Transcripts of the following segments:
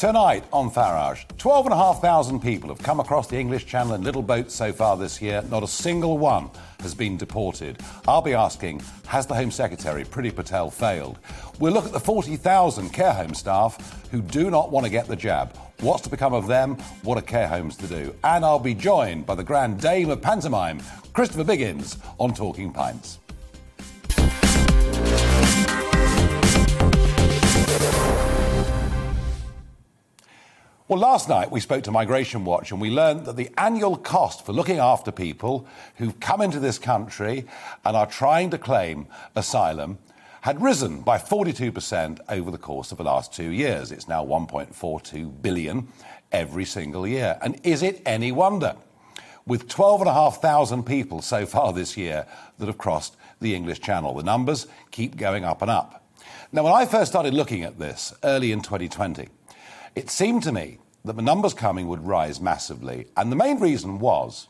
Tonight on Farage, 12,500 people have come across the English Channel in little boats so far this year. Not a single one has been deported. I'll be asking Has the Home Secretary, Priti Patel, failed? We'll look at the 40,000 care home staff who do not want to get the jab. What's to become of them? What are care homes to do? And I'll be joined by the grand dame of pantomime, Christopher Biggins, on Talking Pints. Well, last night we spoke to Migration Watch and we learned that the annual cost for looking after people who've come into this country and are trying to claim asylum had risen by 42% over the course of the last two years. It's now 1.42 billion every single year. And is it any wonder? With 12,500 people so far this year that have crossed the English Channel, the numbers keep going up and up. Now, when I first started looking at this early in 2020, it seemed to me that the numbers coming would rise massively. And the main reason was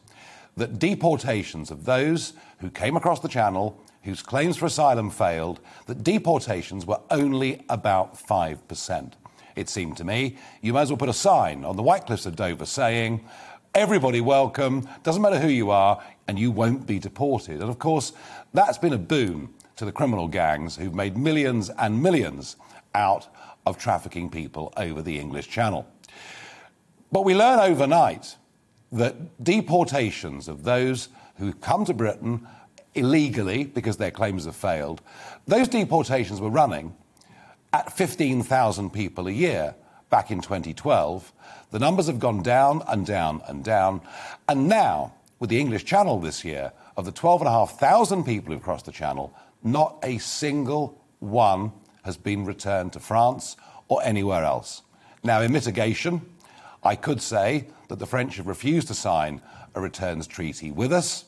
that deportations of those who came across the channel, whose claims for asylum failed, that deportations were only about 5%. It seemed to me you might as well put a sign on the White Cliffs of Dover saying, everybody welcome, doesn't matter who you are, and you won't be deported. And of course, that's been a boon to the criminal gangs who've made millions and millions out of trafficking people over the English Channel. But we learn overnight that deportations of those who come to Britain illegally because their claims have failed, those deportations were running at 15,000 people a year back in 2012. The numbers have gone down and down and down. And now, with the English Channel this year, of the 12,500 people who've crossed the Channel, not a single one has been returned to France or anywhere else. Now, in mitigation, I could say that the French have refused to sign a returns treaty with us,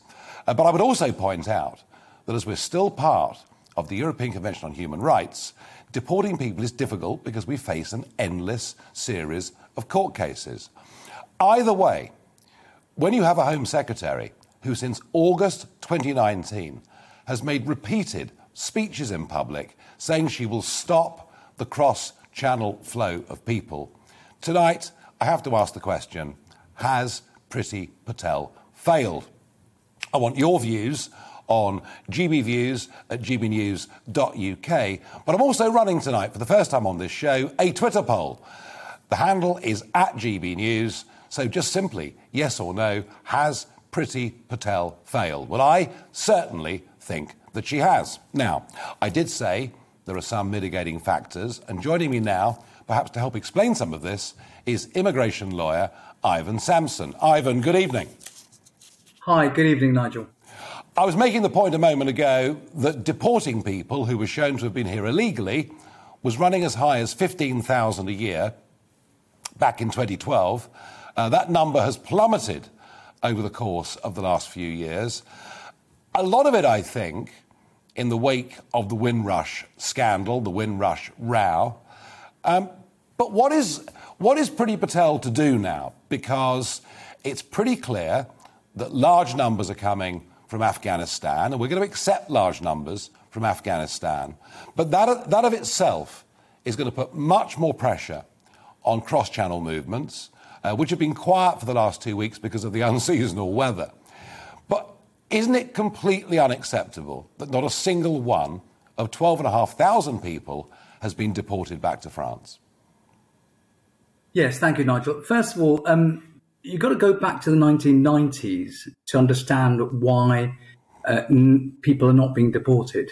uh, but I would also point out that as we're still part of the European Convention on Human Rights, deporting people is difficult because we face an endless series of court cases. Either way, when you have a Home Secretary who, since August 2019, has made repeated speeches in public saying she will stop the cross channel flow of people, tonight I have to ask the question Has Priti Patel failed? I want your views on GB Views at gbnews.uk. But I'm also running tonight, for the first time on this show, a Twitter poll. The handle is at GB News. So just simply, yes or no, has Priti Patel failed? Well, I certainly think that she has. Now, I did say there are some mitigating factors, and joining me now, perhaps to help explain some of this, is immigration lawyer Ivan Sampson. Ivan, good evening. Hi, good evening, Nigel. I was making the point a moment ago that deporting people who were shown to have been here illegally was running as high as 15,000 a year back in 2012. Uh, that number has plummeted over the course of the last few years. A lot of it, I think, in the wake of the Windrush scandal, the Windrush row. Um, but what is what is Priti Patel to do now? Because it's pretty clear that large numbers are coming from Afghanistan, and we're going to accept large numbers from Afghanistan. But that, that of itself is going to put much more pressure on cross channel movements, uh, which have been quiet for the last two weeks because of the unseasonal weather. Isn't it completely unacceptable that not a single one of 12,500 people has been deported back to France? Yes, thank you, Nigel. First of all, um, you've got to go back to the 1990s to understand why uh, n- people are not being deported.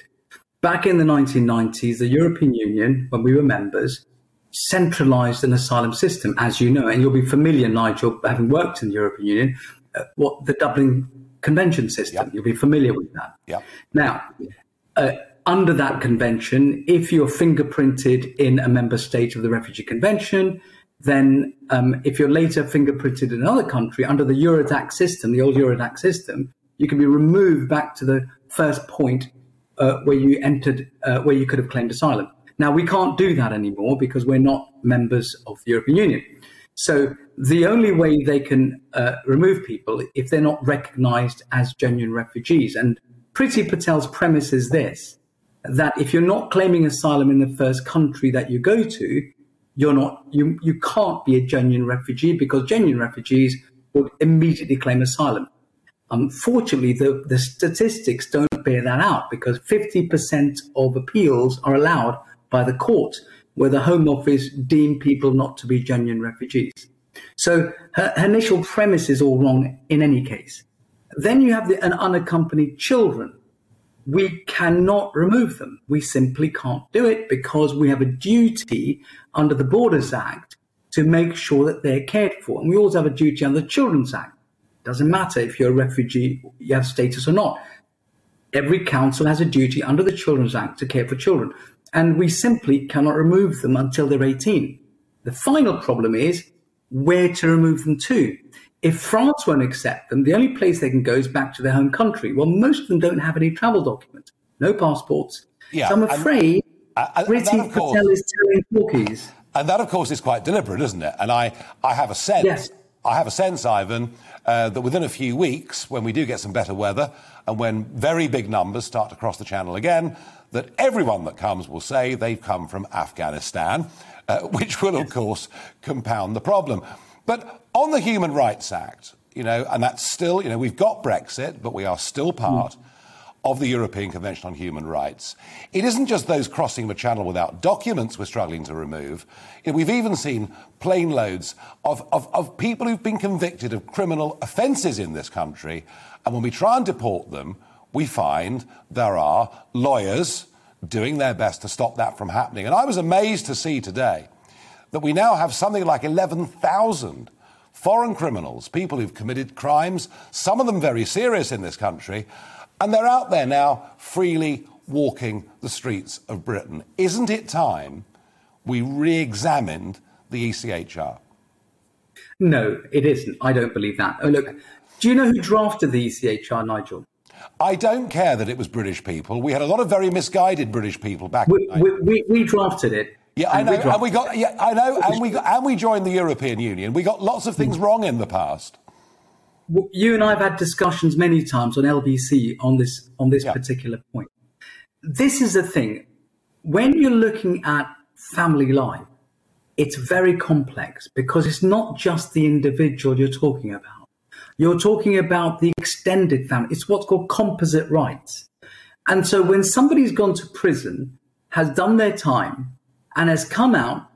Back in the 1990s, the European Union, when we were members, centralized an asylum system, as you know, and you'll be familiar, Nigel, having worked in the European Union, uh, what the Dublin Convention system. Yep. You'll be familiar with that. Yep. Now, uh, under that convention, if you're fingerprinted in a member state of the Refugee Convention, then um, if you're later fingerprinted in another country under the Eurodac system, the old Eurodac system, you can be removed back to the first point uh, where you entered, uh, where you could have claimed asylum. Now, we can't do that anymore because we're not members of the European Union. So the only way they can uh, remove people if they're not recognized as genuine refugees. And Priti Patel's premise is this that if you're not claiming asylum in the first country that you go to, you're not, you, you can't be a genuine refugee because genuine refugees would immediately claim asylum. Unfortunately, the, the statistics don't bear that out because 50% of appeals are allowed by the court, where the Home Office deem people not to be genuine refugees. So her, her initial premise is all wrong in any case. Then you have the, an unaccompanied children. We cannot remove them. We simply can't do it because we have a duty under the Borders Act to make sure that they're cared for. And we also have a duty under the Children's Act. Doesn't matter if you're a refugee, you have status or not. Every council has a duty under the Children's Act to care for children. And we simply cannot remove them until they're 18. The final problem is where to remove them to. If France won't accept them, the only place they can go is back to their home country. Well, most of them don't have any travel documents, no passports. Yeah, so I'm afraid and, and, Patel is telling talkies. And that, of course, is quite deliberate, isn't it? And I, I have a sense, yes. I have a sense, Ivan, uh, that within a few weeks, when we do get some better weather and when very big numbers start to cross the channel again, that everyone that comes will say they've come from Afghanistan, uh, which will, of course, compound the problem. But on the Human Rights Act, you know, and that's still, you know, we've got Brexit, but we are still part. Mm. Of the European Convention on Human Rights. It isn't just those crossing the channel without documents we're struggling to remove. We've even seen plane loads of, of, of people who've been convicted of criminal offences in this country. And when we try and deport them, we find there are lawyers doing their best to stop that from happening. And I was amazed to see today that we now have something like 11,000 foreign criminals, people who've committed crimes, some of them very serious in this country, and they're out there now freely walking the streets of Britain. Isn't it time we re examined the ECHR? No, it isn't. I don't believe that. Oh, look, do you know who drafted the ECHR, Nigel? I don't care that it was British people. We had a lot of very misguided British people back. We, we, we, we drafted it. Yeah, I know, and we got. Yeah, I know, and we got, and we joined the European Union. We got lots of things mm. wrong in the past. You and I have had discussions many times on LBC on this on this yeah. particular point. This is the thing. When you're looking at family life, it's very complex because it's not just the individual you're talking about. You're talking about the extended family. It's what's called composite rights. And so when somebody's gone to prison, has done their time, and has come out,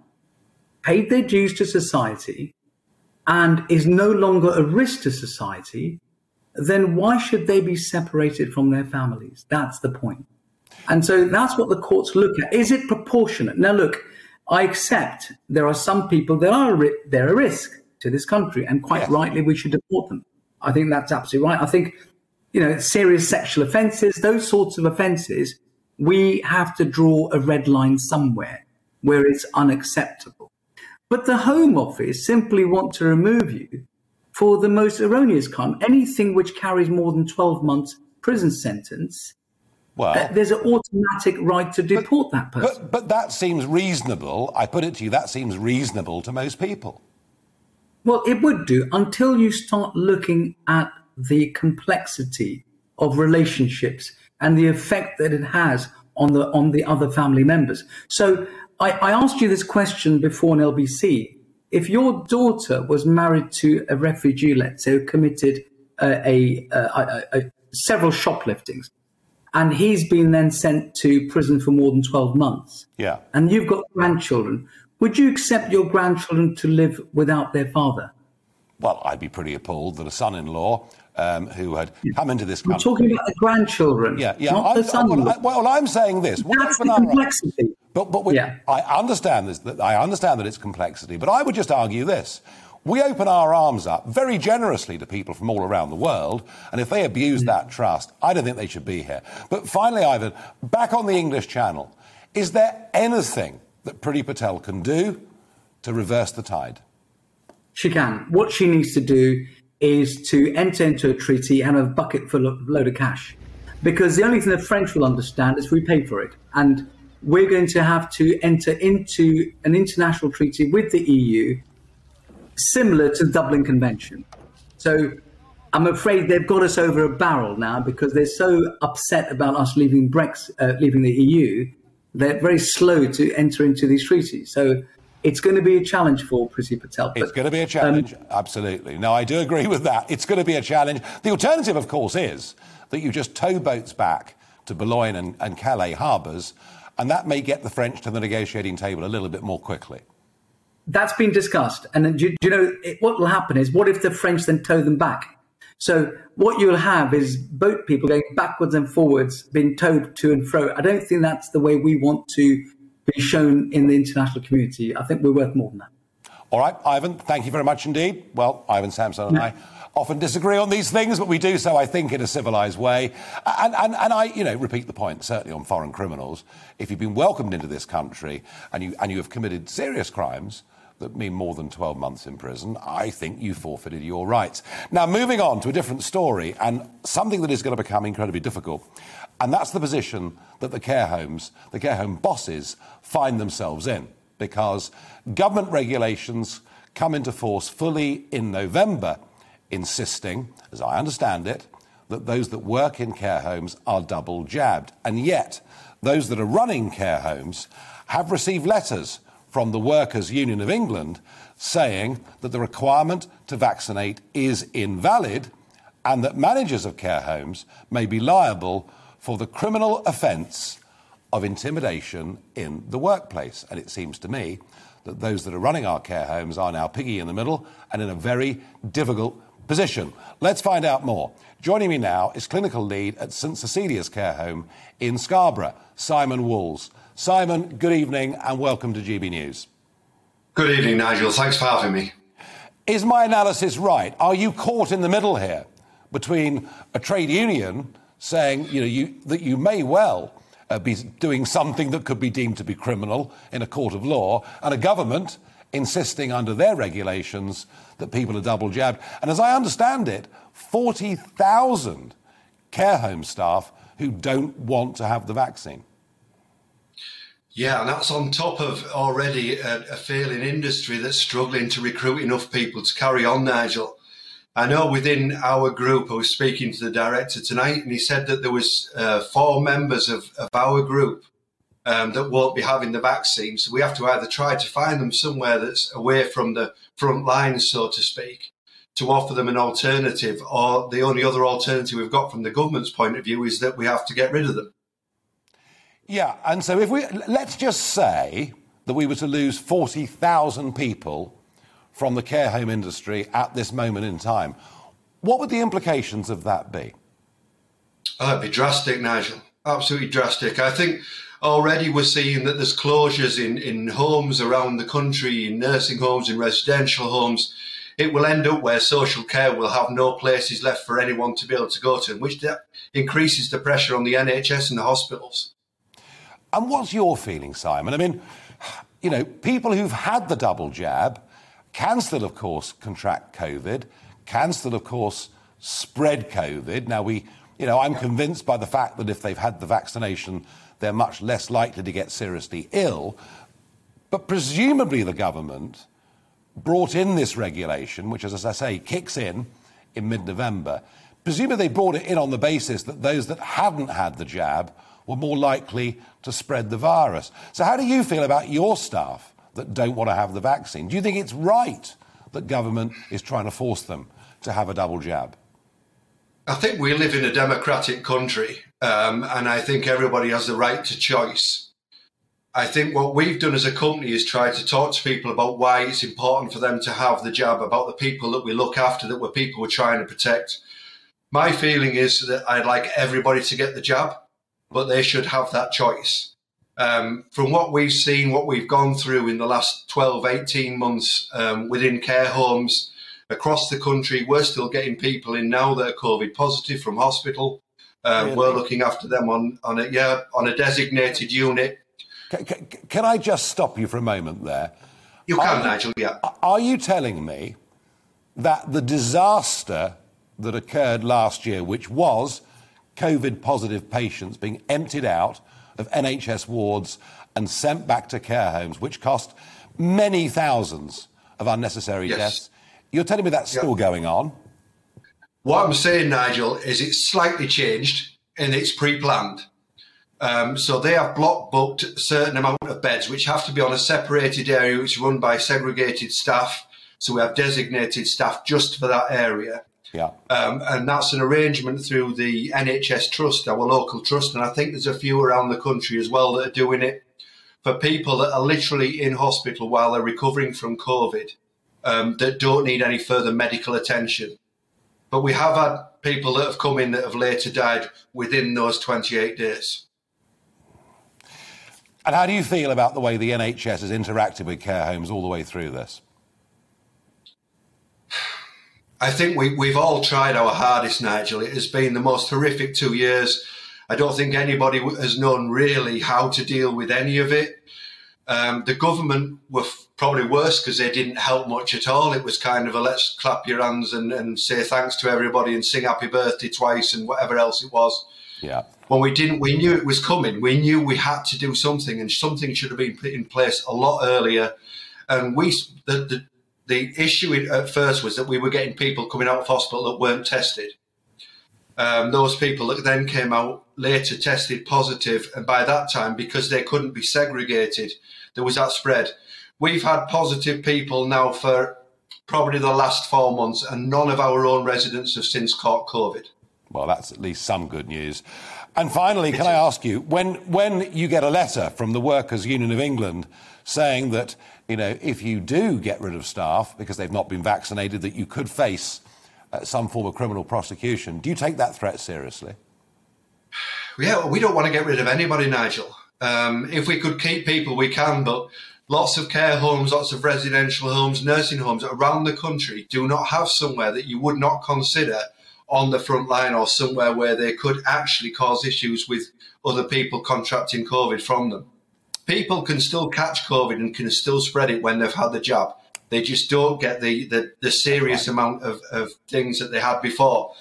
paid their dues to society, and is no longer a risk to society, then why should they be separated from their families? That's the point. And so that's what the courts look at. Is it proportionate? Now, look, I accept there are some people that are they're a risk to this country, and quite yes. rightly, we should deport them. I think that's absolutely right. I think, you know, serious sexual offences, those sorts of offences, we have to draw a red line somewhere where it's unacceptable. But the Home Office simply want to remove you for the most erroneous crime. Anything which carries more than 12 months prison sentence, well, there's an automatic right to deport but, that person. But, but that seems reasonable. I put it to you, that seems reasonable to most people. Well, it would do until you start looking at the complexity of relationships and the effect that it has on the on the other family members. So I, I asked you this question before in LBC. If your daughter was married to a refugee, let's say, who committed uh, a, a, a, a several shopliftings, and he's been then sent to prison for more than 12 months. Yeah. And you've got grandchildren. Would you accept your grandchildren to live without their father? Well, I'd be pretty appalled that a son in law um, who had come into this country. We're talking about the grandchildren. Yeah, yeah. Not I, the son well, well, I'm saying this. That's the complexity. But, but we, yeah. I understand this. That I understand that it's complexity. But I would just argue this: we open our arms up very generously to people from all around the world, and if they abuse mm. that trust, I don't think they should be here. But finally, Ivan, back on the English Channel, is there anything that Priti Patel can do to reverse the tide? She can. What she needs to do is to enter into a treaty and a bucket full of load of cash. Because the only thing the French will understand is we pay for it. And we're going to have to enter into an international treaty with the EU similar to the Dublin Convention. So I'm afraid they've got us over a barrel now because they're so upset about us leaving Brexit, uh, leaving the EU they're very slow to enter into these treaties. So it's going to be a challenge for Priti Patel. But, it's going to be a challenge, um, absolutely. No, I do agree with that. It's going to be a challenge. The alternative, of course, is that you just tow boats back to Boulogne and, and Calais harbours, and that may get the French to the negotiating table a little bit more quickly. That's been discussed. And do, do you know it, what will happen is what if the French then tow them back? So what you'll have is boat people going backwards and forwards, being towed to and fro. I don't think that's the way we want to be shown in the international community. I think we're worth more than that. All right, Ivan, thank you very much indeed. Well, Ivan Sampson and I often disagree on these things, but we do so, I think, in a civilized way. And, and, and I, you know, repeat the point, certainly on foreign criminals. If you've been welcomed into this country and you, and you have committed serious crimes, that mean more than 12 months in prison, I think you forfeited your rights. Now, moving on to a different story and something that is going to become incredibly difficult, and that's the position that the care homes, the care home bosses, find themselves in because government regulations come into force fully in November, insisting, as I understand it, that those that work in care homes are double jabbed. And yet, those that are running care homes have received letters from the Workers' Union of England saying that the requirement to vaccinate is invalid and that managers of care homes may be liable for the criminal offence of intimidation in the workplace. And it seems to me that those that are running our care homes are now piggy in the middle and in a very difficult position. Let's find out more. Joining me now is clinical lead at St Cecilia's Care Home in Scarborough, Simon Walls. Simon, good evening and welcome to GB News. Good evening, Nigel. Thanks for having me. Is my analysis right? Are you caught in the middle here between a trade union saying you know, you, that you may well uh, be doing something that could be deemed to be criminal in a court of law and a government insisting under their regulations that people are double jabbed? And as I understand it, 40,000 care home staff who don't want to have the vaccine. Yeah, and that's on top of already a, a, failing industry that's struggling to recruit enough people to carry on, Nigel. I know within our group, I was speaking to the director tonight, and he said that there was uh, four members of, of our group um, that won't be having the vaccine. So we have to either try to find them somewhere that's away from the front lines, so to speak, to offer them an alternative, or the only other alternative we've got from the government's point of view is that we have to get rid of them. Yeah, and so if we let's just say that we were to lose 40,000 people from the care home industry at this moment in time, what would the implications of that be? Oh, it'd be drastic, Nigel. Absolutely drastic. I think already we're seeing that there's closures in, in homes around the country, in nursing homes, in residential homes. It will end up where social care will have no places left for anyone to be able to go to, which increases the pressure on the NHS and the hospitals. And what's your feeling, Simon? I mean, you know, people who've had the double jab can still, of course, contract COVID, can still, of course, spread COVID. Now, we, you know, I'm convinced by the fact that if they've had the vaccination, they're much less likely to get seriously ill. But presumably, the government brought in this regulation, which, as I say, kicks in in mid November. Presumably, they brought it in on the basis that those that hadn't had the jab were more likely to spread the virus. So, how do you feel about your staff that don't want to have the vaccine? Do you think it's right that government is trying to force them to have a double jab? I think we live in a democratic country, um, and I think everybody has the right to choice. I think what we've done as a company is try to talk to people about why it's important for them to have the jab, about the people that we look after, that we're people we're trying to protect. My feeling is that I'd like everybody to get the jab but they should have that choice. Um, from what we've seen, what we've gone through in the last 12, 18 months um, within care homes across the country, we're still getting people in now that are COVID positive from hospital. Um, really? We're looking after them on, on a yeah on a designated unit. Can, can, can I just stop you for a moment there? You can, are, Nigel. Yeah. Are you telling me that the disaster that occurred last year, which was COVID positive patients being emptied out of NHS wards and sent back to care homes, which cost many thousands of unnecessary yes. deaths. You're telling me that's still going on? What I'm saying, Nigel, is it's slightly changed and it's pre planned. Um, so they have block booked a certain amount of beds, which have to be on a separated area, which is run by segregated staff. So we have designated staff just for that area. Yeah. Um, and that's an arrangement through the NHS Trust, our local trust. And I think there's a few around the country as well that are doing it for people that are literally in hospital while they're recovering from COVID um, that don't need any further medical attention. But we have had people that have come in that have later died within those 28 days. And how do you feel about the way the NHS has interacted with care homes all the way through this? I think we, we've all tried our hardest, Nigel. It has been the most horrific two years. I don't think anybody has known really how to deal with any of it. Um, the government were probably worse because they didn't help much at all. It was kind of a let's clap your hands and, and say thanks to everybody and sing happy birthday twice and whatever else it was. Yeah. When we didn't, we knew it was coming. We knew we had to do something, and something should have been put in place a lot earlier. And we, the, the the issue at first was that we were getting people coming out of hospital that weren't tested. Um, those people that then came out later tested positive, and by that time, because they couldn't be segregated, there was that spread. We've had positive people now for probably the last four months, and none of our own residents have since caught COVID. Well, that's at least some good news. And finally, can I ask you, when, when you get a letter from the Workers' Union of England saying that, you know, if you do get rid of staff because they've not been vaccinated, that you could face uh, some form of criminal prosecution, do you take that threat seriously? Yeah, well, we don't want to get rid of anybody, Nigel. Um, if we could keep people, we can, but lots of care homes, lots of residential homes, nursing homes around the country do not have somewhere that you would not consider on the front line or somewhere where they could actually cause issues with other people contracting COVID from them. People can still catch COVID and can still spread it when they've had the jab. They just don't get the, the, the serious amount of, of things that they had before.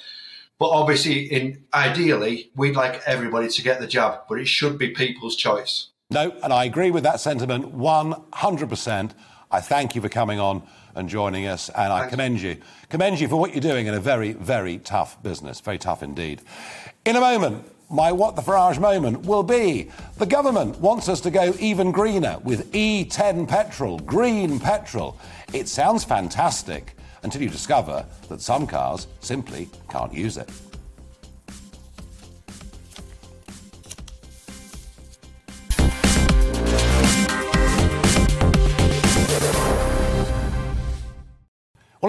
But obviously, in ideally, we'd like everybody to get the jab, but it should be people's choice. No, and I agree with that sentiment 100%. I thank you for coming on and joining us, and I commend you. Commend you for what you're doing in a very, very tough business. Very tough indeed. In a moment, my What the Farage moment will be the government wants us to go even greener with E10 petrol, green petrol. It sounds fantastic until you discover that some cars simply can't use it.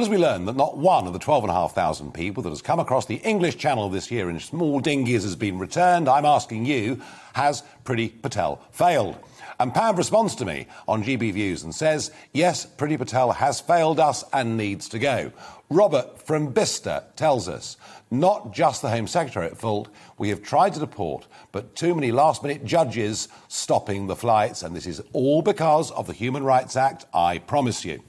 As we learn that not one of the 12,500 people that has come across the English Channel this year in small dinghies has been returned, I'm asking you, has Priti Patel failed? And Pav responds to me on GB Views and says, yes, Priti Patel has failed us and needs to go. Robert from Bicester tells us, not just the Home Secretary at fault. We have tried to deport, but too many last minute judges stopping the flights, and this is all because of the Human Rights Act, I promise you.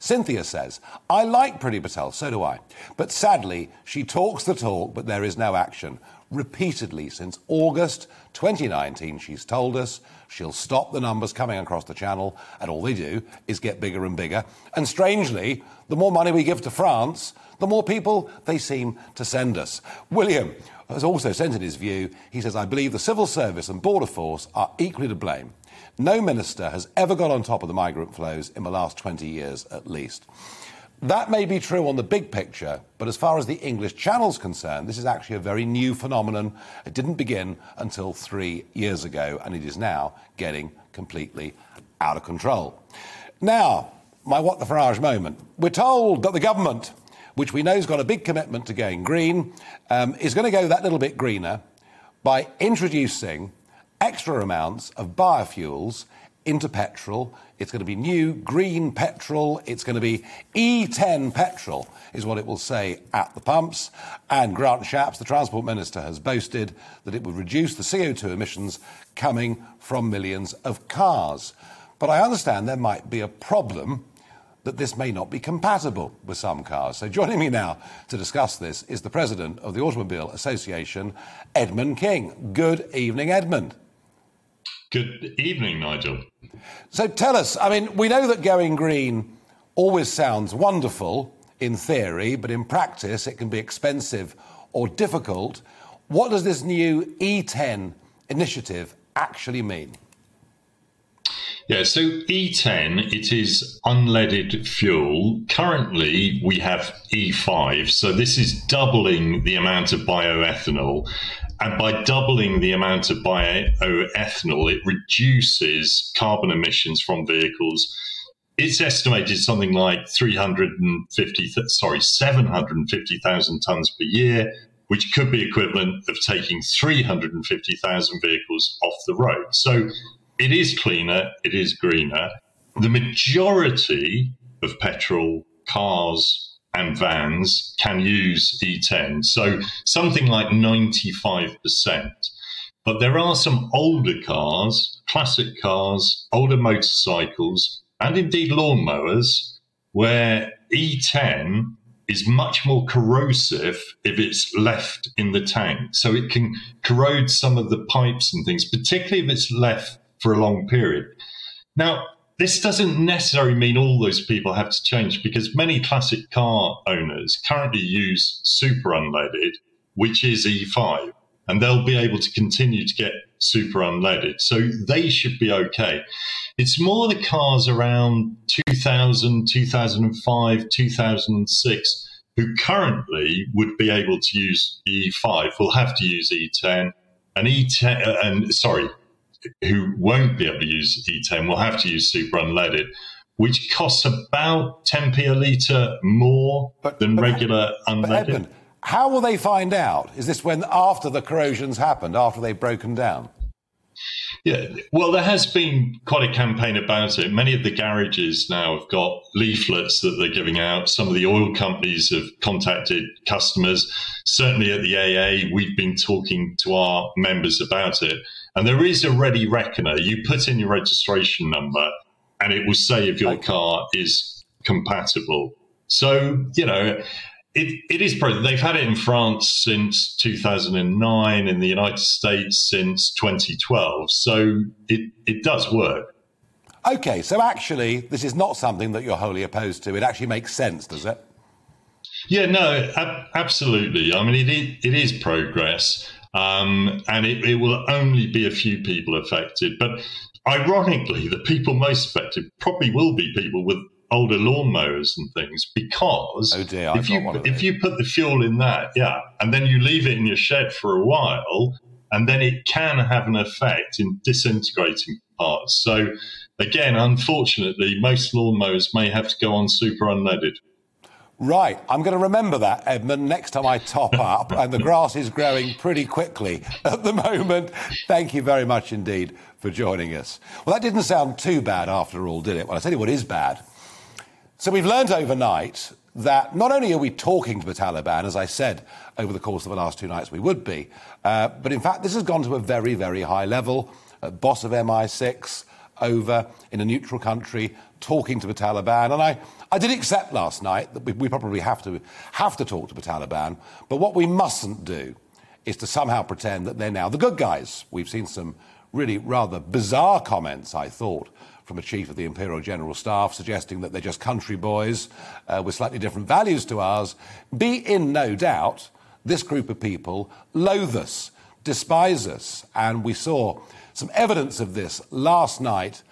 Cynthia says, I like Priti Patel, so do I. But sadly, she talks the talk, but there is no action. Repeatedly since August 2019, she's told us she'll stop the numbers coming across the channel, and all they do is get bigger and bigger. And strangely, the more money we give to France, the more people they seem to send us. William has also sent in his view. He says, I believe the civil service and border force are equally to blame. No minister has ever got on top of the migrant flows in the last 20 years at least. That may be true on the big picture, but as far as the English Channel's concerned, this is actually a very new phenomenon. It didn't begin until three years ago, and it is now getting completely out of control. Now, my what the Farage moment. We're told that the government, which we know has got a big commitment to going green, um, is going to go that little bit greener by introducing extra amounts of biofuels into petrol. It's going to be new green petrol. It's going to be E10 petrol, is what it will say at the pumps. And Grant Shapps, the Transport Minister, has boasted that it would reduce the CO2 emissions coming from millions of cars. But I understand there might be a problem that this may not be compatible with some cars. So joining me now to discuss this is the President of the Automobile Association, Edmund King. Good evening, Edmund. Good evening, Nigel. So tell us, I mean, we know that going green always sounds wonderful in theory, but in practice it can be expensive or difficult. What does this new E10 initiative actually mean? Yeah, so E10, it is unleaded fuel. Currently, we have E5. So this is doubling the amount of bioethanol. And by doubling the amount of bioethanol, it reduces carbon emissions from vehicles. It's estimated something like 350, sorry, 750,000 tons per year, which could be equivalent of taking 350,000 vehicles off the road. So it is cleaner, it is greener. The majority of petrol cars and vans can use E10, so something like 95%. But there are some older cars, classic cars, older motorcycles, and indeed lawnmowers, where E10 is much more corrosive if it's left in the tank. So it can corrode some of the pipes and things, particularly if it's left for a long period. Now, this doesn't necessarily mean all those people have to change because many classic car owners currently use super unleaded, which is E5, and they'll be able to continue to get super unleaded. So they should be okay. It's more the cars around 2000, 2005, 2006 who currently would be able to use E5 will have to use E10 and E10 uh, and sorry who won't be able to use E10 will have to use super unleaded, which costs about 10p a litre more but, than but, regular unleaded. Edmund, how will they find out? Is this when after the corrosion's happened, after they've broken down? Yeah, well, there has been quite a campaign about it. Many of the garages now have got leaflets that they're giving out. Some of the oil companies have contacted customers. Certainly at the AA, we've been talking to our members about it. And there is a ready reckoner. You put in your registration number and it will say if your car is compatible. So, you know, it, it is. They've had it in France since 2009, in the United States since 2012. So it, it does work. Okay, so actually, this is not something that you're wholly opposed to. It actually makes sense, does it? Yeah, no, ab- absolutely. I mean, it, it is progress. Um, and it, it will only be a few people affected. But ironically, the people most affected probably will be people with older lawnmowers and things because oh dear, if you if you put the fuel in that, yeah, and then you leave it in your shed for a while, and then it can have an effect in disintegrating parts. So again, unfortunately, most lawnmowers may have to go on super unleaded. Right, I'm going to remember that, Edmund, next time I top up. and the grass is growing pretty quickly at the moment. Thank you very much indeed for joining us. Well, that didn't sound too bad after all, did it? Well, I'll tell you what is bad. So we've learned overnight that not only are we talking to the Taliban, as I said over the course of the last two nights we would be, uh, but in fact, this has gone to a very, very high level. Uh, boss of MI6 over in a neutral country talking to the Taliban. And I, I did accept last night that we, we probably have to, have to talk to the Taliban. But what we mustn't do is to somehow pretend that they're now the good guys. We've seen some really rather bizarre comments, I thought, from a chief of the Imperial General Staff suggesting that they're just country boys uh, with slightly different values to ours. Be in no doubt, this group of people loathe us, despise us. And we saw some evidence of this last night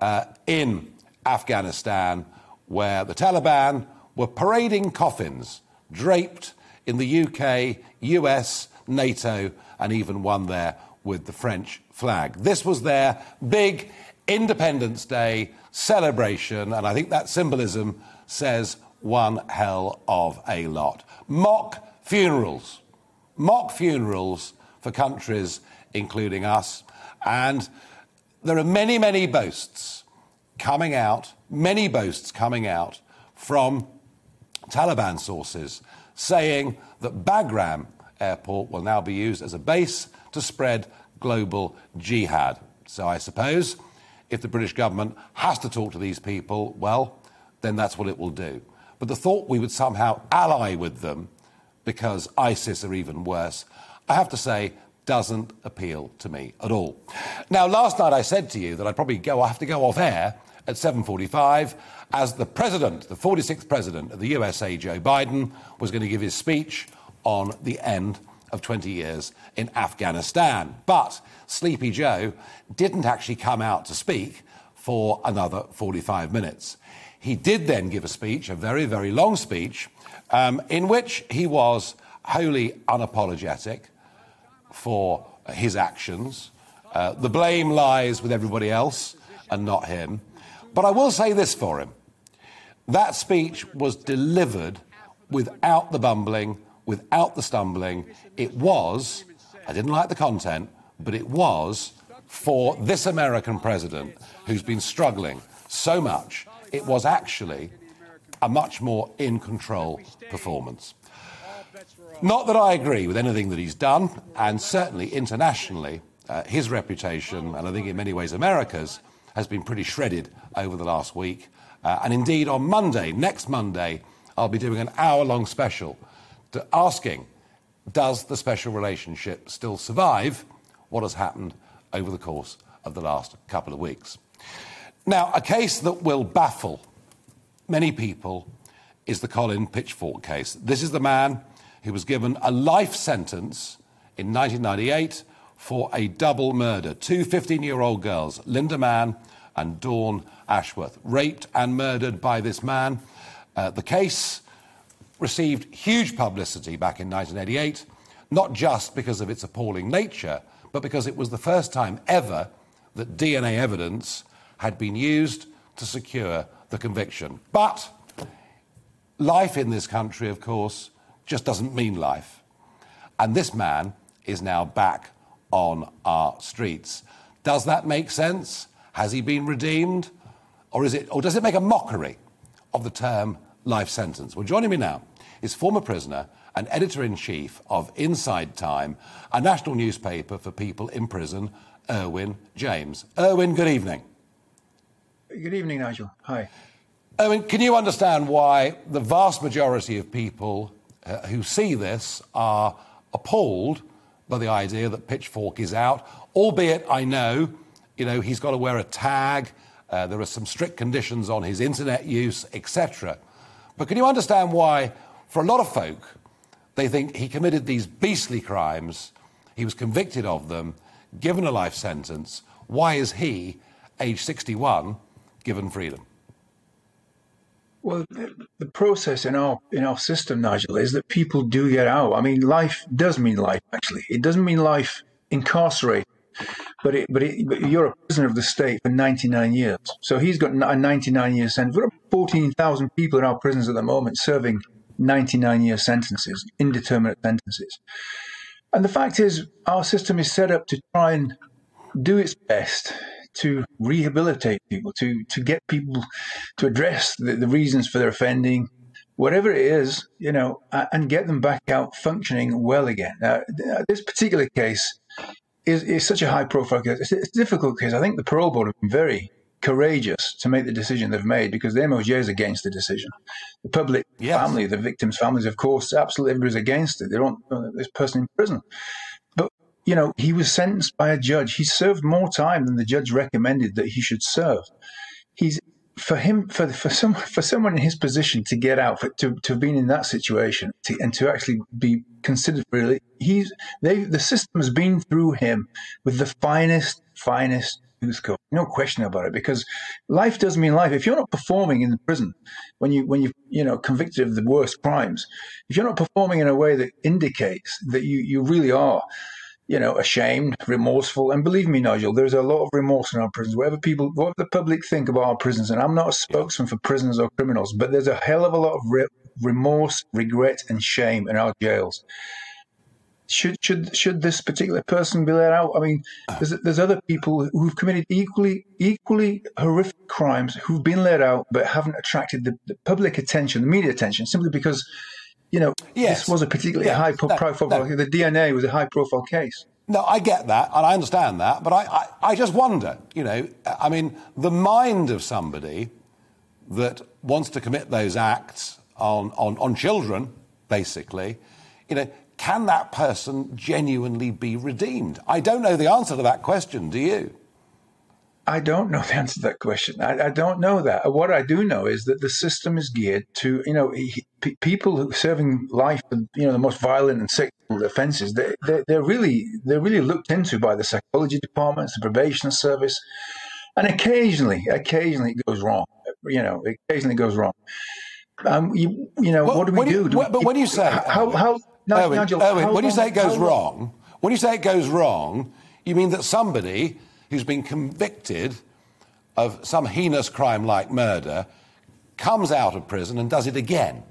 uh, in Afghanistan, where the Taliban were parading coffins draped in the UK, US, NATO, and even one there with the French flag. This was their big Independence Day celebration, and I think that symbolism says one hell of a lot. Mock funerals. Mock funerals for countries including us. And there are many, many boasts coming out, many boasts coming out from Taliban sources saying that Bagram airport will now be used as a base to spread global jihad. So I suppose if the British government has to talk to these people, well, then that's what it will do. But the thought we would somehow ally with them because ISIS are even worse, I have to say, doesn't appeal to me at all. Now, last night I said to you that I'd probably go, I have to go off air at 7:45 as the president, the 46th president of the USA, Joe Biden, was going to give his speech on the end of 20 years in Afghanistan. But Sleepy Joe didn't actually come out to speak for another 45 minutes. He did then give a speech, a very, very long speech, um, in which he was wholly unapologetic for his actions. Uh, the blame lies with everybody else and not him. But I will say this for him that speech was delivered without the bumbling, without the stumbling. It was, I didn't like the content, but it was for this American president who's been struggling so much. It was actually a much more in control performance. Not that I agree with anything that he's done, and certainly internationally, uh, his reputation, and I think in many ways America's, has been pretty shredded over the last week. Uh, and indeed, on Monday, next Monday, I'll be doing an hour long special asking Does the special relationship still survive what has happened over the course of the last couple of weeks? Now, a case that will baffle many people is the Colin Pitchfork case. This is the man who was given a life sentence in 1998 for a double murder. Two 15 year old girls, Lynda Mann and Dawn Ashworth, raped and murdered by this man. Uh, the case received huge publicity back in 1988, not just because of its appalling nature, but because it was the first time ever that DNA evidence had been used to secure the conviction. But life in this country, of course, just doesn't mean life. And this man is now back on our streets. Does that make sense? Has he been redeemed? Or, is it, or does it make a mockery of the term life sentence? Well, joining me now is former prisoner and editor in chief of Inside Time, a national newspaper for people in prison, Erwin James. Erwin, good evening. Good evening, Nigel. Hi. Erwin, can you understand why the vast majority of people uh, who see this are appalled by the idea that Pitchfork is out, albeit I know, you know, he's got to wear a tag, uh, there are some strict conditions on his internet use, etc. But can you understand why, for a lot of folk, they think he committed these beastly crimes, he was convicted of them, given a life sentence. Why is he, age 61, given freedom? Well, the, process in our in our system, Nigel, is that people do get out. I mean, life does mean life. Actually, it doesn't mean life incarcerated, but it, but, it, but you're a prisoner of the state for 99 years. So he's got a 99 year sentence. We've got 14,000 people in our prisons at the moment serving 99 year sentences, indeterminate sentences. And the fact is, our system is set up to try and do its best to rehabilitate people, to to get people to address the, the reasons for their offending, whatever it is, you know, and get them back out functioning well again. Now, this particular case is, is such a high profile case. It's, it's a difficult case. I think the parole board have been very courageous to make the decision they've made because the MOJ is against the decision. The public yes. family, the victims' families, of course, absolutely everybody's against it. They don't want this person in prison you know, he was sentenced by a judge. He served more time than the judge recommended that he should serve. He's for him for for some for someone in his position to get out for, to to have been in that situation to, and to actually be considered really he's they the system has been through him with the finest finest code. No question about it, because life does mean life. If you're not performing in the prison when you when you you know convicted of the worst crimes, if you're not performing in a way that indicates that you you really are you know, ashamed, remorseful. And believe me, Nigel, there's a lot of remorse in our prisons. Whatever people, what the public think about our prisons, and I'm not a spokesman for prisoners or criminals, but there's a hell of a lot of re- remorse, regret, and shame in our jails. Should should should this particular person be let out? I mean, there's, there's other people who've committed equally equally horrific crimes who've been let out but haven't attracted the, the public attention, the media attention, simply because you know, yes. this was a particularly yeah, high profile. No, no. The DNA was a high profile case. No, I get that, and I understand that, but I, I, I just wonder, you know, I mean, the mind of somebody that wants to commit those acts on, on, on children, basically, you know, can that person genuinely be redeemed? I don't know the answer to that question, do you? I don't know the answer to that question. I, I, don't know that. What I do know is that the system is geared to, you know, p- people serving life, you know, the most violent and sexual offences. They, they, they're really they're really looked into by the psychology departments, the probation service, and occasionally, occasionally it goes wrong. You know, occasionally it goes wrong. Um, you, you know, well, what do we do? do we, but when you say how, how, Owen, Nigel, Owen, how when you say it goes wrong, when you say it goes wrong, you mean that somebody who's been convicted of some heinous crime like murder comes out of prison and does it again.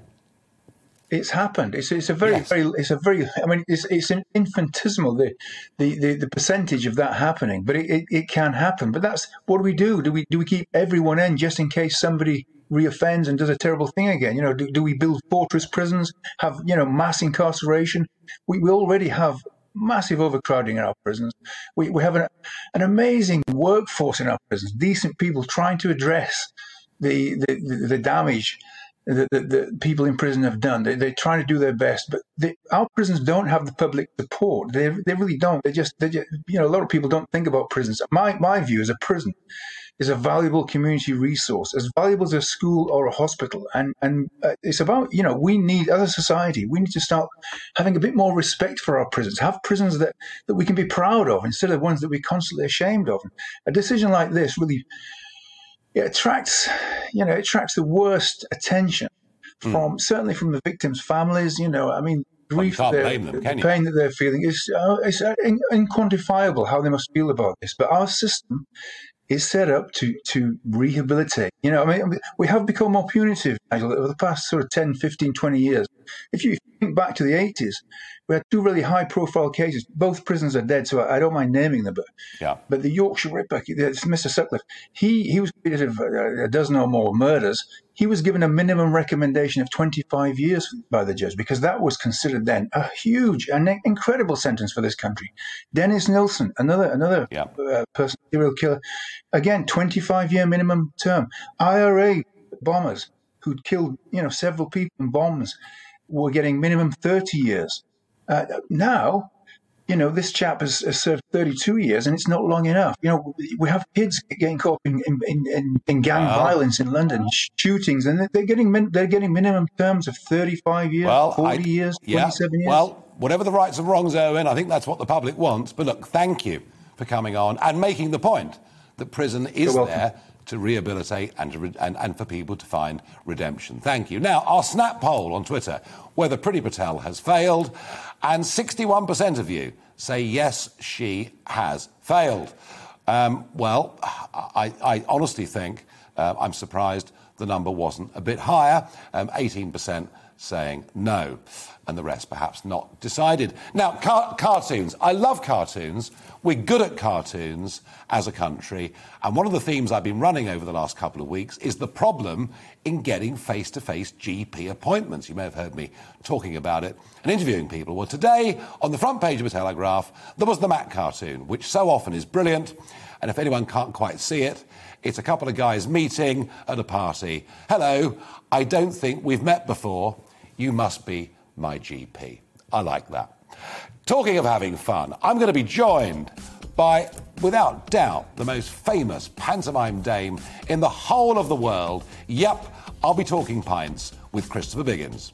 It's happened. It's, it's a very, yes. very, it's a very, I mean, it's, it's infinitesimal, the, the, the, the, percentage of that happening, but it, it, it, can happen. But that's, what do we do? Do we, do we keep everyone in just in case somebody reoffends and does a terrible thing again? You know, do, do we build fortress prisons, have, you know, mass incarceration? We, we already have massive overcrowding in our prisons. We, we have an, an amazing workforce in our prisons, decent people trying to address the, the, the damage that, the people in prison have done. They, they're trying to do their best, but they, our prisons don't have the public support. They, they really don't. They just, they just, you know, a lot of people don't think about prisons. My, my view is a prison is a valuable community resource, as valuable as a school or a hospital. And and uh, it's about you know we need as a society we need to start having a bit more respect for our prisons, have prisons that that we can be proud of instead of ones that we're constantly ashamed of. A decision like this really it attracts you know it attracts the worst attention hmm. from mm. certainly from the victims' families. You know, I mean grief, well, the, them, the pain that they're feeling is uh, it's uh, unquantifiable how they must feel about this. But our system is set up to to rehabilitate. You know, I mean, we have become more punitive over the past sort of 10, 15, 20 years. If you back to the 80s, we had two really high profile cases. Both prisoners are dead, so I, I don't mind naming them. But, yeah. but the Yorkshire Ripper, Mr. Sutcliffe, he, he was convicted of a dozen or more murders. He was given a minimum recommendation of 25 years by the judge because that was considered then a huge and incredible sentence for this country. Dennis Nilsen, another another yeah. uh, person, serial killer, again 25 year minimum term. IRA bombers who'd killed you know several people in bombs were getting minimum 30 years. Uh, now, you know, this chap has, has, served 32 years and it's not long enough. You know, we have kids getting caught in, in, in, in gang wow. violence in London, shootings, and they're getting min- they're getting minimum terms of 35 years, well, 40 I, years, 27 yeah, years. Well, whatever the rights and wrongs, are, Owen, I think that's what the public wants. But look, thank you for coming on and making the point that prison is there to rehabilitate and, to re- and, and for people to find redemption. Thank you. Now, our snap poll on Twitter, whether Priti Patel has failed, and 61% of you say yes, she has failed. Um, well, I, I, honestly think uh, I'm surprised the number wasn't a bit higher. Um, 18% saying no, and the rest perhaps not decided. Now, car- cartoons. I love cartoons. We're good at cartoons as a country, and one of the themes I've been running over the last couple of weeks is the problem in getting face to face GP appointments. You may have heard me talking about it and interviewing people. Well, today, on the front page of the Telegraph, there was the Mac cartoon, which so often is brilliant, and if anyone can't quite see it, it's a couple of guys meeting at a party. Hello, I don't think we've met before. You must be my GP. I like that. Talking of having fun, I'm going to be joined by, without doubt, the most famous pantomime dame in the whole of the world. Yep, I'll be talking pints with Christopher Biggins.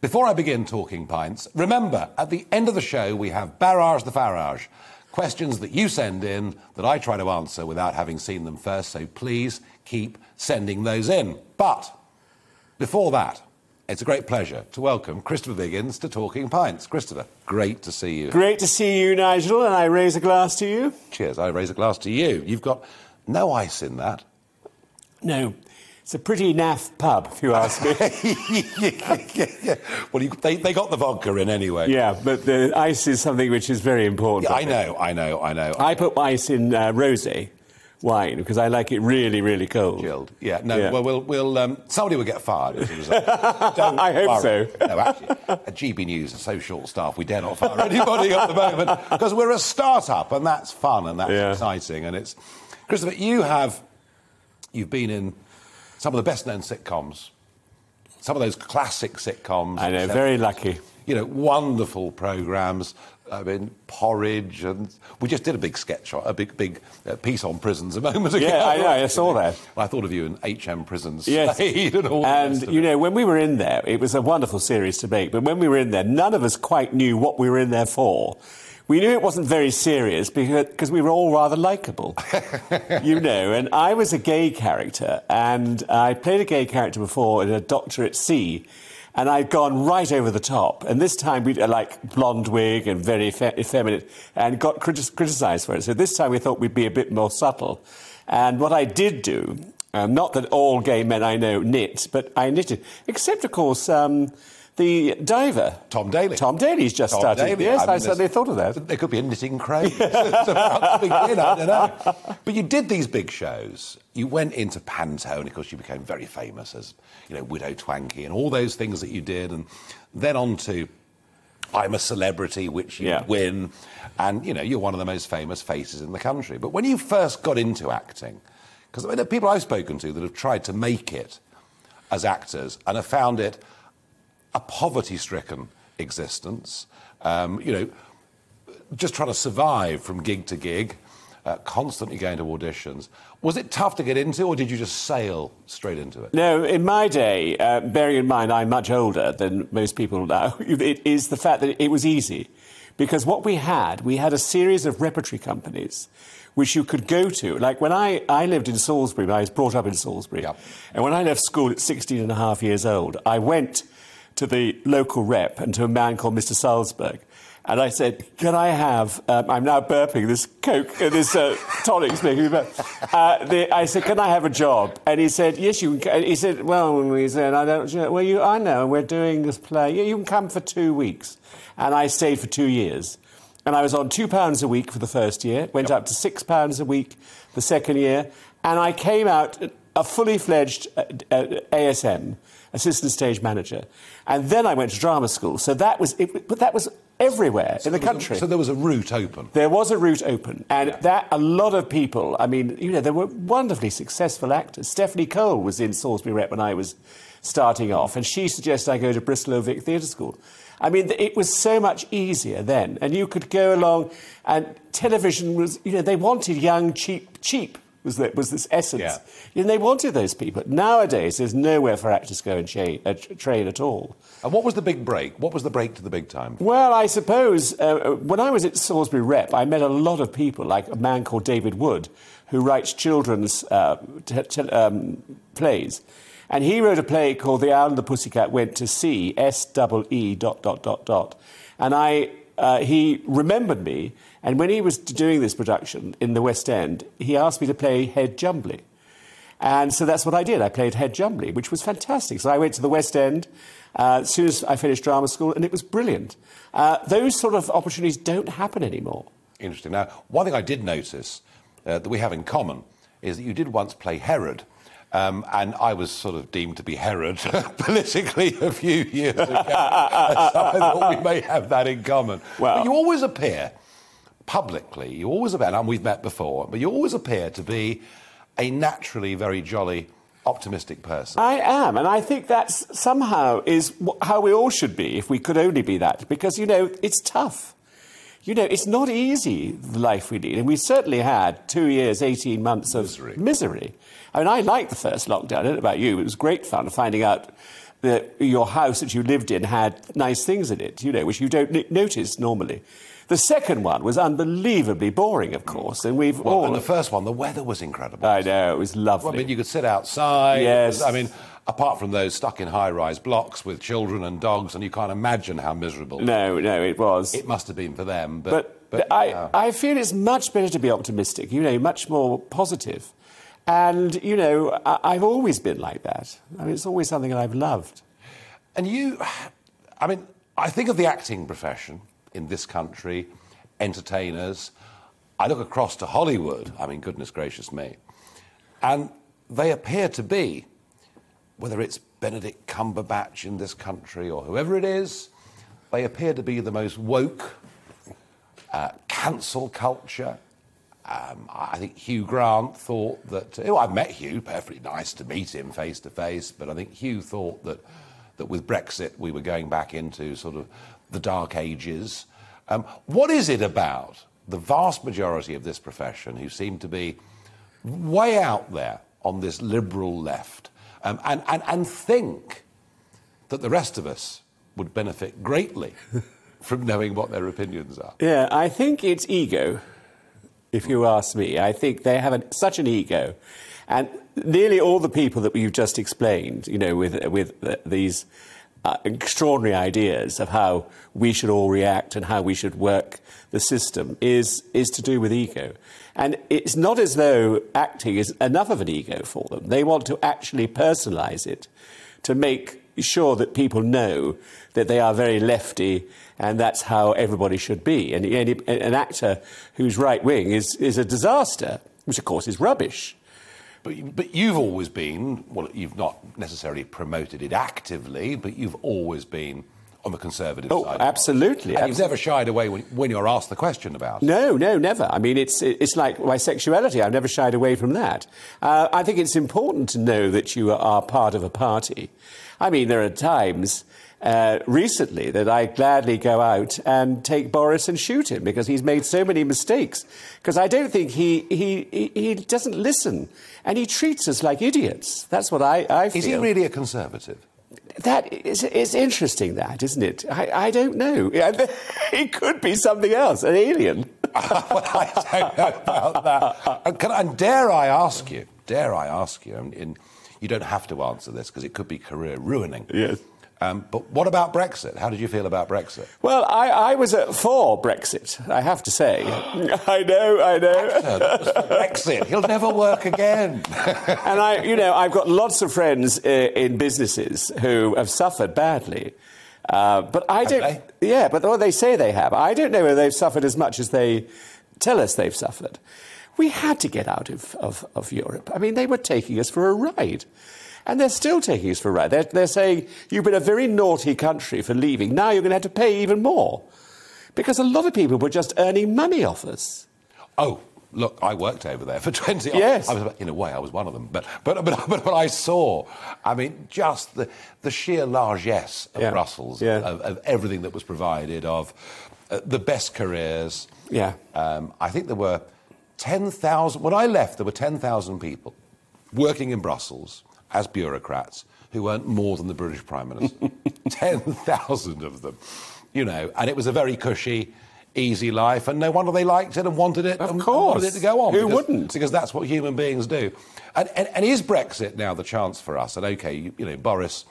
Before I begin talking pints, remember at the end of the show we have Barrage the Farage questions that you send in that I try to answer without having seen them first, so please keep sending those in. But before that, it's a great pleasure to welcome Christopher Biggins to Talking Pints. Christopher, great to see you. Great to see you, Nigel, and I raise a glass to you. Cheers, I raise a glass to you. You've got no ice in that. No, it's a pretty naff pub, if you ask me. yeah, yeah, Well, you, they, they got the vodka in anyway. Yeah, but the ice is something which is very important. I know, I know, I know. I put ice in uh, rosé wine because I like it really, really cold. Chilled. Yeah. No. Yeah. Well, we'll, we'll um, somebody will get fired as a result. I hope so. no, actually, at GB News are so short staffed we dare not fire anybody at the moment because we're a start-up and that's fun and that's yeah. exciting and it's. Christopher, you have, you've been in some of the best known sitcoms some of those classic sitcoms. I know, very lucky. You know, wonderful programs. I mean, Porridge, and we just did a big sketch, a big, big uh, piece on prisons a moment ago. Yeah, I know, I saw that. I thought of you in HM Prisons. Yes. and all and you know, when we were in there, it was a wonderful series to make. But when we were in there, none of us quite knew what we were in there for. We knew it wasn't very serious because, because we were all rather likable, you know. And I was a gay character, and I played a gay character before in a Doctor at Sea, and I'd gone right over the top. And this time we'd like blonde wig and very effeminate, and got criti- criticised for it. So this time we thought we'd be a bit more subtle. And what I did do, um, not that all gay men I know knit, but I knitted, except of course. Um, the diver, Tom Daley. Tom Daley's just Tom started. Daley. Yes, I, mean, there's- thought of that. There could be a knitting craze I don't know. But you did these big shows. You went into panto, of course, you became very famous as, you know, Widow Twankey and all those things that you did. And then on to I'm a Celebrity, which you Yeah. win. And, you know, you're one of the most famous faces in the country. But when you first got into acting, because I mean, people I've spoken to that have tried to make it as actors and have found it a poverty stricken existence. Um, you know, just trying to survive from gig to gig, uh, constantly going to auditions. Was it tough to get into, or did you just sail straight into it? No, in my day, uh, bearing in mind I'm much older than most people now, it is the fact that it was easy. Because what we had, we had a series of repertory companies which you could go to. Like when I, I lived in Salisbury, I was brought up in Salisbury. And when I left school at 16 and a half years old, I went to the local rep and to a man called Mr. Salzberg. And I said, Can I have, um, I'm now burping this Coke, uh, this uh, tonic's making me burp. Uh, the, I said, Can I have a job? And he said, Yes, you can. He said, Well, he said, I don't, well, you, I know, we're doing this play. Yeah, you can come for two weeks. And I stayed for two years. And I was on two pounds a week for the first year, went up to six pounds a week the second year, and I came out a fully fledged uh, uh, ASM, assistant stage manager. And then I went to drama school. So that was, it, but that was everywhere in the country. So there was a route open. There was a route open, and that a lot of people. I mean, you know, there were wonderfully successful actors. Stephanie Cole was in Salisbury Rep when I was starting off, and she suggested I go to Bristol Vic Theatre School. I mean, it was so much easier then, and you could go along, and television was, you know, they wanted young, cheap, cheap. Was, that, was this essence? Yeah. And they wanted those people. Nowadays, there's nowhere for actors to go and cha- uh, train at all. And what was the big break? What was the break to the big time? Well, I suppose uh, when I was at Salisbury Rep, I met a lot of people, like a man called David Wood, who writes children's uh, t- t- um, plays. And he wrote a play called The Owl and the Pussycat Went to See, S double E dot dot dot dot. And I, uh, he remembered me, and when he was doing this production in the West End, he asked me to play Head Jumbly. And so that's what I did. I played Head Jumbly, which was fantastic. So I went to the West End uh, as soon as I finished drama school, and it was brilliant. Uh, those sort of opportunities don't happen anymore. Interesting. Now, one thing I did notice uh, that we have in common is that you did once play Herod. Um, and I was sort of deemed to be Herod politically a few years ago. so I thought we may have that in common. Well- but you always appear publicly, you always appear, and we've met before, but you always appear to be a naturally very jolly, optimistic person. I am, and I think that's somehow is how we all should be if we could only be that. Because you know it's tough. You know it's not easy the life we lead, and we certainly had two years, eighteen months of Misery. misery. I mean, I liked the first lockdown. I don't know about you. It was great fun finding out that your house that you lived in had nice things in it. You know, which you don't notice normally. The second one was unbelievably boring, of course, and we've Well, all. and the first one, the weather was incredible. I know it was lovely. Well, I mean, you could sit outside. Yes. I mean, apart from those stuck in high-rise blocks with children and dogs, and you can't imagine how miserable no, no, it was. it must have been for them. But, But, but I, yeah. I feel it's much better to be optimistic, you know, much more positive. And, you know, I, I've always been like that. I mean, it's always something that I've loved. And you, I mean, I think of the acting profession in this country, entertainers. I look across to Hollywood. I mean, goodness gracious me. And they appear to be, whether it's Benedict Cumberbatch in this country or whoever it is, they appear to be the most woke, uh, cancel culture. Um, I think Hugh Grant thought that. Oh, I've met Hugh, perfectly nice to meet him face to face, but I think Hugh thought that that with Brexit we were going back into sort of the dark ages. Um, what is it about the vast majority of this profession who seem to be way out there on this liberal left um, and, and, and think that the rest of us would benefit greatly from knowing what their opinions are? Yeah, I think it's ego, if you ask me. I think they have a, such an ego. And nearly all the people that you've just explained, you know, with, with these uh, extraordinary ideas of how we should all react and how we should work the system is, is to do with ego. And it's not as though acting is enough of an ego for them. They want to actually personalize it to make sure that people know that they are very lefty and that's how everybody should be. And an actor who's right wing is, is a disaster, which of course is rubbish. But, but you've always been, well, you've not necessarily promoted it actively, but you've always been on the conservative oh, side. absolutely. And you've never shied away when, when, you're asked the question about it. No, no, never. I mean, it's, it's like my sexuality. I've never shied away from that. Uh, I think it's important to know that you are part of a party. I mean, there are times uh, recently that I gladly go out and take Boris and shoot him because he's made so many mistakes. Because I don't think he, he, he, doesn't listen and he treats us like idiots. That's what I, I feel. Is he really a conservative? That is it's interesting, that isn't it? I, I don't know. He could be something else, an alien. well, I don't know about that. And, can, and, dare I ask you? Dare I ask you? In, in, you don't have to answer this because it could be career ruining. Yes. Um, but what about Brexit? How did you feel about Brexit? Well, I, I was for Brexit, I have to say. I know, I know. Brexit, he'll never work again. and I, you know, I've got lots of friends uh, in businesses who have suffered badly. Uh, but I don't. Yeah, but what they say they have. I don't know whether they've suffered as much as they tell us they've suffered. We had to get out of, of, of Europe. I mean, they were taking us for a ride. And they're still taking us for a ride. They're, they're saying, you've been a very naughty country for leaving. Now you're going to have to pay even more. Because a lot of people were just earning money off us. Oh, look, I worked over there for 20 Yes. I was, in a way, I was one of them. But, but, but, but, I saw, I mean, just the, the sheer largesse of yeah. Brussels, yeah. of, of, everything that was provided, of uh, the best careers. Yeah. Um, I think there were 10,000, when I left, there were 10,000 people working in Brussels as bureaucrats who earned more than the British Prime Minister. 10,000 of them. You know, and it was a very cushy, easy life, and no wonder they liked it and wanted it of and course. wanted it to go on. Who because, wouldn't? Because that's what human beings do. And, and, and is Brexit now the chance for us? And OK, you, you know, Boris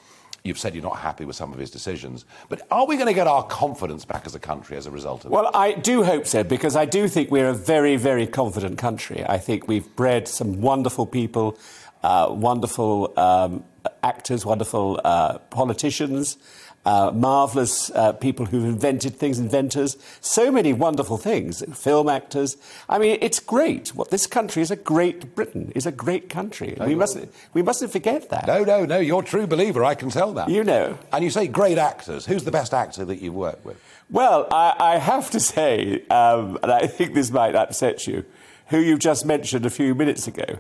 You've said you're not happy with some of his decisions. But are we going to get our confidence back as a country as a result of well, it? Well, I do hope so, because I do think we're a very, very confident country. I think we've bred some wonderful people wonderful um, actors, wonderful uh, politicians, uh, marvellous uh, people who've invented things, inventors, so many wonderful things, film actors. I mean, it's great. What this country is a great Britain, is a great country. No, we, mustn't, we mustn't forget that. No, no, no, you're a true believer, I can tell that. You know. And you say great actors. Who's the best actor that you've worked with? Well, I, I have to say, um, and I think this might upset you, who you just mentioned a few minutes ago.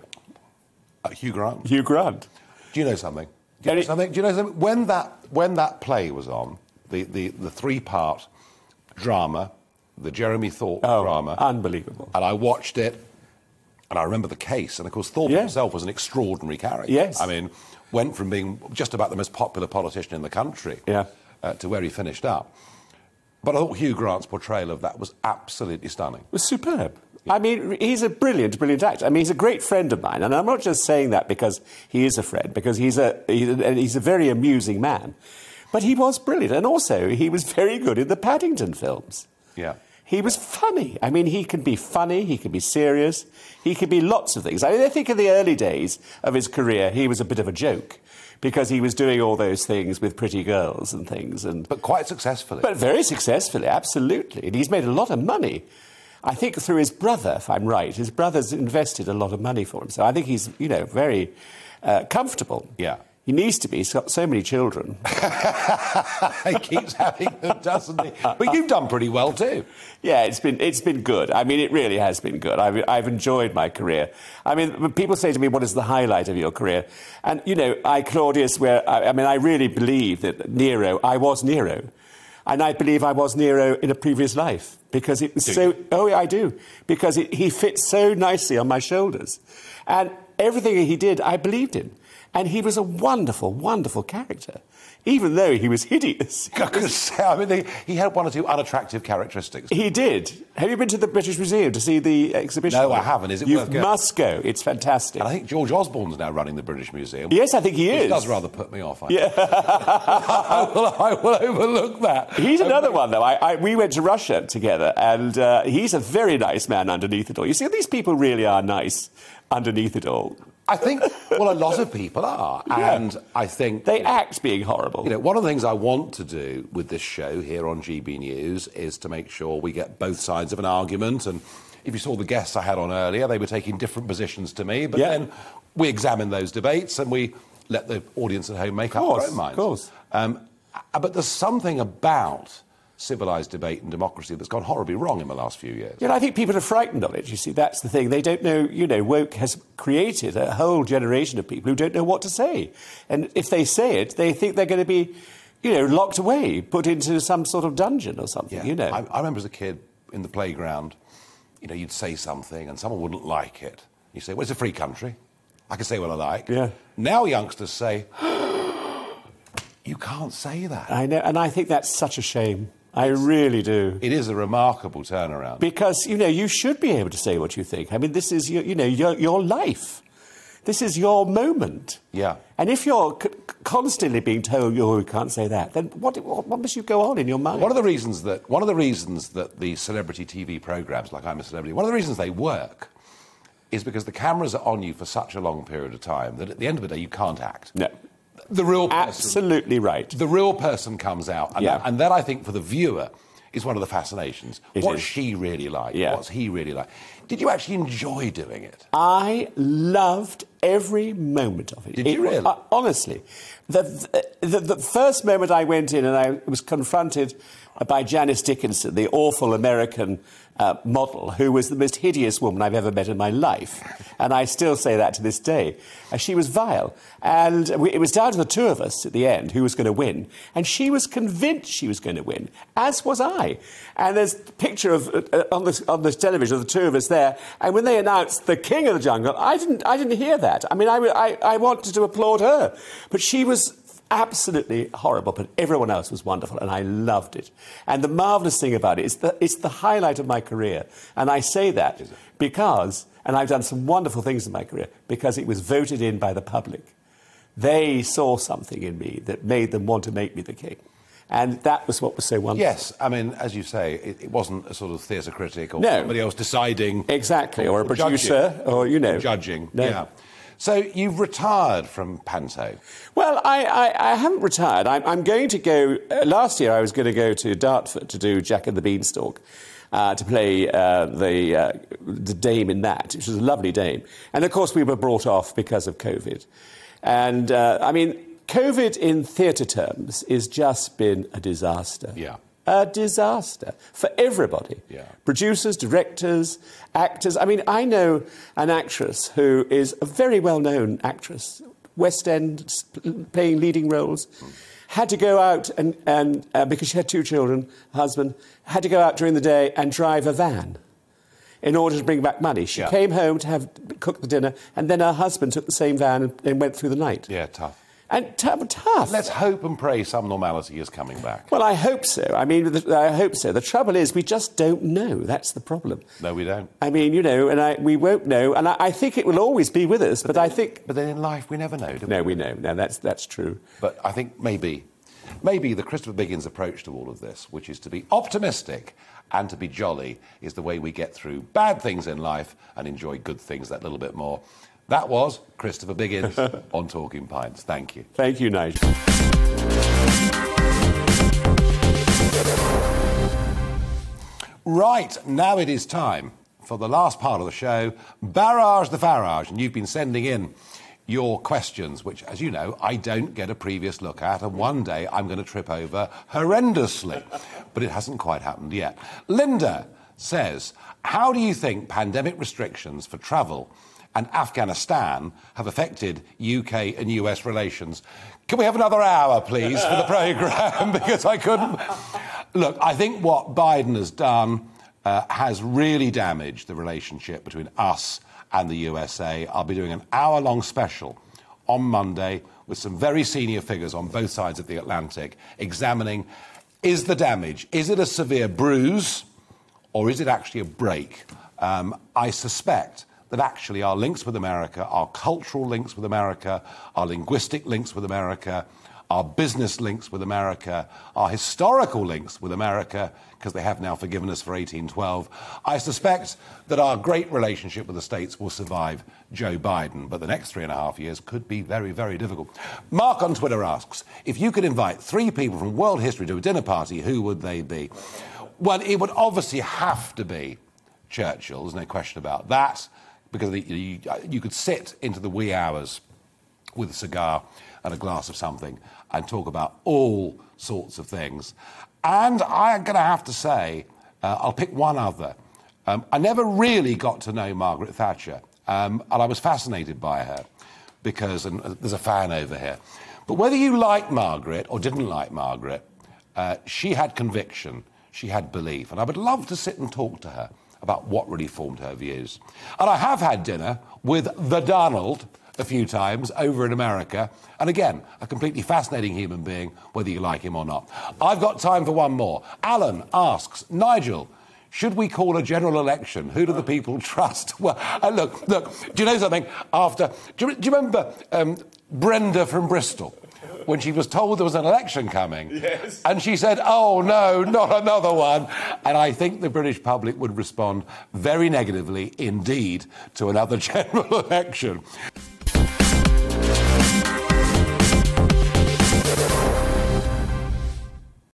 Uh, Hugh Grant. Hugh Grant. Do you know something? Do you know something? Do you know something? When that when that play was on, the, the, the three part drama, the Jeremy Thorpe oh, drama, unbelievable. And I watched it, and I remember the case. And of course, Thorpe yeah. himself was an extraordinary character. Yes. I mean, went from being just about the most popular politician in the country yeah. uh, to where he finished up. But I thought Hugh Grant's portrayal of that was absolutely stunning. It was superb. I mean, he's a brilliant, brilliant actor. I mean, he's a great friend of mine, and I'm not just saying that because he is a friend, because he's a, he's a, he's a very amusing man. But he was brilliant, and also he was very good in the Paddington films. Yeah. He was funny. I mean, he can be funny, he can be serious, he can be lots of things. I, mean, I think in the early days of his career, he was a bit of a joke because he was doing all those things with pretty girls and things. And, but quite successfully. But very successfully, absolutely. And he's made a lot of money. I think through his brother, if I'm right. His brother's invested a lot of money for him. So I think he's, you know, very uh, comfortable. Yeah. He needs to be. He's got so many children. he keeps having them, doesn't he? But you've done pretty well too. Yeah, it's been it's been good. I mean, it really has been good. I've I've enjoyed my career. I mean, when people say to me, "What is the highlight of your career?" And you know, I Claudius, where I, I mean, I really believe that Nero. I was Nero, and I believe I was Nero in a previous life because it was Do so. you? Oh, yeah, I do because it, he fits so nicely on my shoulders, and everything he did, I believed in, and he was a wonderful, wonderful character, even though he was hideous. I could say, I mean, he, he had one or two unattractive characteristics. He did. Have you been to the British Museum to see the exhibition? No, I haven't. Is it you worth going? must go. It's fantastic. And I think George Osborne's now running the British Museum. yes, I think he is. does rather put me off. I yeah. I, will, I will overlook that. He's another one, though. I, I, we went to Russia together, and uh, he's a very nice man underneath it all. You see, these people really are nice underneath it all. I think, well, a lot of people are. Yeah. And I think They act being horrible. You know, one of the things I want to do with this show here on GB News is to make sure we get both sides of an argument. And if you saw the guests I had on earlier, they were taking different positions to me. But Yeah. then we examine those debates and we let the audience at home make up their own minds. of course. Um, uh, but there's something about civilised debate and democracy that's gone horribly wrong in the last few years. You know, I think people are frightened of it. You see, that's the thing. They don't know. You know, woke has created a whole generation of people who don't know what to say, and if they say it, they think they're going to be, you know, locked away, put into some sort of dungeon or something. yeah. You know, I, I remember as a kid in the playground, you know, you'd say something and someone wouldn't like it. You say, well, it's a free country. I can say what I like. Yeah. Now youngsters say, you can't say that. I know, and I think that's such a shame. I really do. It is a remarkable turnaround. Because, you know, you should be able to say what you think. I mean, this is, your, you know, your, your life. This is your moment. Yeah. And if you're c- constantly being told, oh, you can't say that, then what, what, what must you go on in your mind? One of the reasons that one of the reasons that the celebrity TV programs like I'm a Celebrity, one of the reasons they work is because the cameras are on you for such a long period of time that at the end of the day you can't act. No. The real person, Absolutely right. the real person comes out, and, Yeah. that, and that I think for the viewer is one of the fascinations. It What's is. she really like? Yeah. What's he really like? Did you actually enjoy doing it? I loved every moment of it. Did It you really? uh, honestly, the, the, the first moment I went in and I was confronted by Janice Dickinson, the awful American uh, model, who was the most hideous woman I've ever met in my life. And I still say that to this day. Uh, she was vile. And we, it was down to the two of us at the end who was going to win. And she was convinced she was going to win, as was I. And there's a picture of, uh, on, this, on this television of the two of us there. And when they announced the king of the jungle, I didn't, I didn't hear that. I mean, I, I, I wanted to applaud her. But she was absolutely horrible, but everyone else was wonderful, and I loved it. And the marvellous thing about it is that it's the highlight of my career. And I say that because, and I've done some wonderful things in my career, because it was voted in by the public. They saw something in me that made them want to make me the king. And that was what was so wonderful. Yes, I mean, as you say, it, it wasn't a sort of theatre critic or No. somebody else deciding. Exactly, or a judging. producer, or, you know. Judging, No. yeah. So you've retired from Panto. Well, I, I, I haven't retired. I'm, I'm going to go. Uh, last year, I was going to go to Dartford to do Jack and the Beanstalk. Uh, to play uh, the, uh, the dame in that, which was a lovely dame. And of course, we were brought off because of COVID. And uh, I mean, COVID in theatre terms has just been a disaster. Yeah. A disaster for everybody. Yeah. Producers, directors, actors. I mean, I know an actress who is a very well known actress, West End, playing leading roles. Had to go out and, and uh, because she had two children, husband, had to go out during the day and drive a van in order to bring back money. She Yeah. came home to have cook the dinner, and then her husband took the same van and, and went through the night. Yeah, tough. And tough, tough. Let's hope and pray some normality is coming back. Well, I hope so. I mean, I hope so. The trouble is, we just don't know. That's the problem. No, we don't. I mean, you know, and I, we won't know. And I, I think it will always be with us. But, I think But then in life, we never know, do we? no, we know. No, that's that's true. But I think maybe, maybe the Christopher Biggins approach to all of this, which is to be optimistic and to be jolly, is the way we get through bad things in life and enjoy good things that little bit more. That was Christopher Biggins on Talking Pints. Thank you. Thank you, Nigel. Right, now it is time for the last part of the show, Barrage the Farage. And you've been sending in your questions, which, as you know, I don't get a previous look at, and one day I'm going to trip over horrendously. but it hasn't quite happened yet. Linda says, How do you think pandemic restrictions for travel and Afghanistan have affected UK and US relations? Can we have another hour, please, for the programme? because I couldn't. Look, I think what Biden has done uh, has really damaged the relationship between us and the USA. I'll be doing an hour long special on Monday with some very senior figures on both sides of the Atlantic examining is the damage, is it a severe bruise or is it actually a break? Um, I suspect that actually our links with America, our cultural links with America, our linguistic links with America, our business links with America, our historical links with America, because they have now forgiven us for 1812. I suspect that our great relationship with the States will survive Joe Biden, but the next three and a half years could be very, very difficult. Mark on Twitter asks if you could invite three people from world history to a dinner party, who would they be? Well, it would obviously have to be Churchill, there's no question about that, because you, you could sit into the wee hours with a cigar and a glass of something and talk about all sorts of things. And I'm going to have to say, uh, I'll pick one other. Um, I never really got to know Margaret Thatcher, um, and I was fascinated by her because, uh, there's a fan over here. But whether you liked Margaret or didn't like Margaret, uh, she had conviction, she had belief, and I would love to sit and talk to her about what really formed her views. And I have had dinner with the Donald a few times over in America. And again, a completely fascinating human being, whether you like him or not. I've got time for one more. Alan asks Nigel, should we call a general election? Who do the people trust? Well, uh, look, look, do you know something? After, do you, do you remember um, Brenda from Bristol? When she was told there was an election coming. Yes. And she said, Oh, no, not another one. And I think the British public would respond very negatively indeed to another general election.